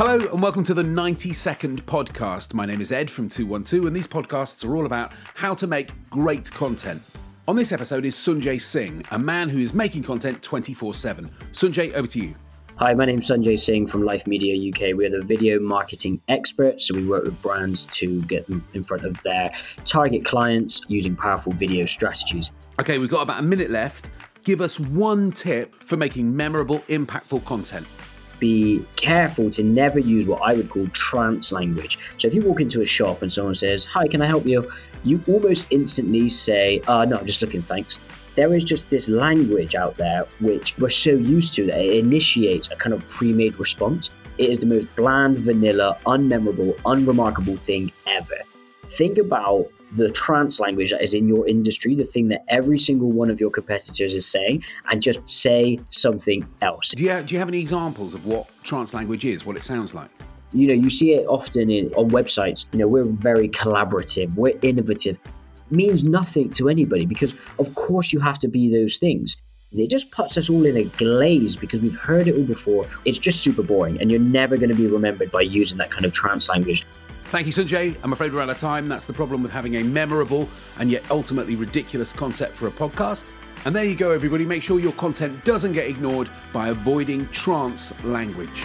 Hello and welcome to the 90 second podcast. My name is Ed from 212, and these podcasts are all about how to make great content. On this episode is Sunjay Singh, a man who is making content 24 7. Sunjay, over to you. Hi, my name is Sunjay Singh from Life Media UK. We're the video marketing experts, so we work with brands to get them in front of their target clients using powerful video strategies. Okay, we've got about a minute left. Give us one tip for making memorable, impactful content be careful to never use what I would call trance language. So if you walk into a shop and someone says, Hi, can I help you? You almost instantly say, uh, No, I'm just looking, thanks there is just this language out there which we're so used to that it initiates a kind of pre-made response. It is the most bland, vanilla, unmemorable, unremarkable thing ever. Think about the trance language that is in your industry, the thing that every single one of your competitors is saying, and just say something else. Do you, do you have any examples of what trance language is, what it sounds like? You know, you see it often in, on websites. You know, we're very collaborative, we're innovative means nothing to anybody because, of course, you have to be those things. It just puts us all in a glaze because we've heard it all before. It's just super boring, and you're never going to be remembered by using that kind of trance language. Thank you, Sunjay. I'm afraid we're out of time. That's the problem with having a memorable and yet ultimately ridiculous concept for a podcast. And there you go, everybody. Make sure your content doesn't get ignored by avoiding trance language.